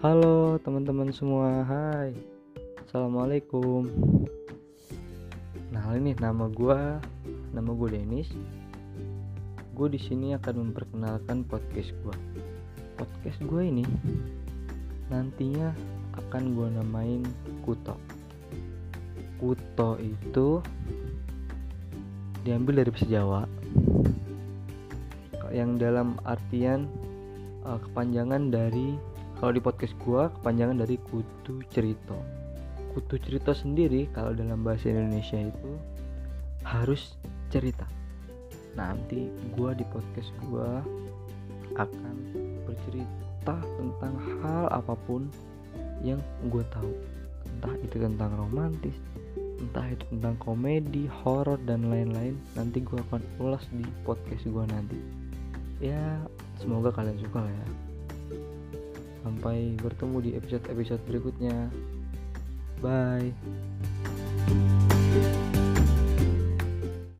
Halo teman-teman semua, hai. Assalamualaikum. Nah ini nama gue, nama gue Denis. Gue di sini akan memperkenalkan podcast gue Podcast gue ini nantinya akan gue namain Kuto. Kuto itu diambil dari bahasa Jawa yang dalam artian uh, kepanjangan dari kalau di podcast gua kepanjangan dari kutu cerita. Kutu cerita sendiri kalau dalam bahasa Indonesia itu harus cerita. Nanti gua di podcast gua akan bercerita tentang hal apa pun yang gue tahu. Entah itu tentang romantis entah itu tentang komedi horor dan lain-lain. Nanti gue akan ulas di podcast gue nanti. Ya semoga kalian suka lah ya Sampai bertemu di episode-episode berikutnya. Bye.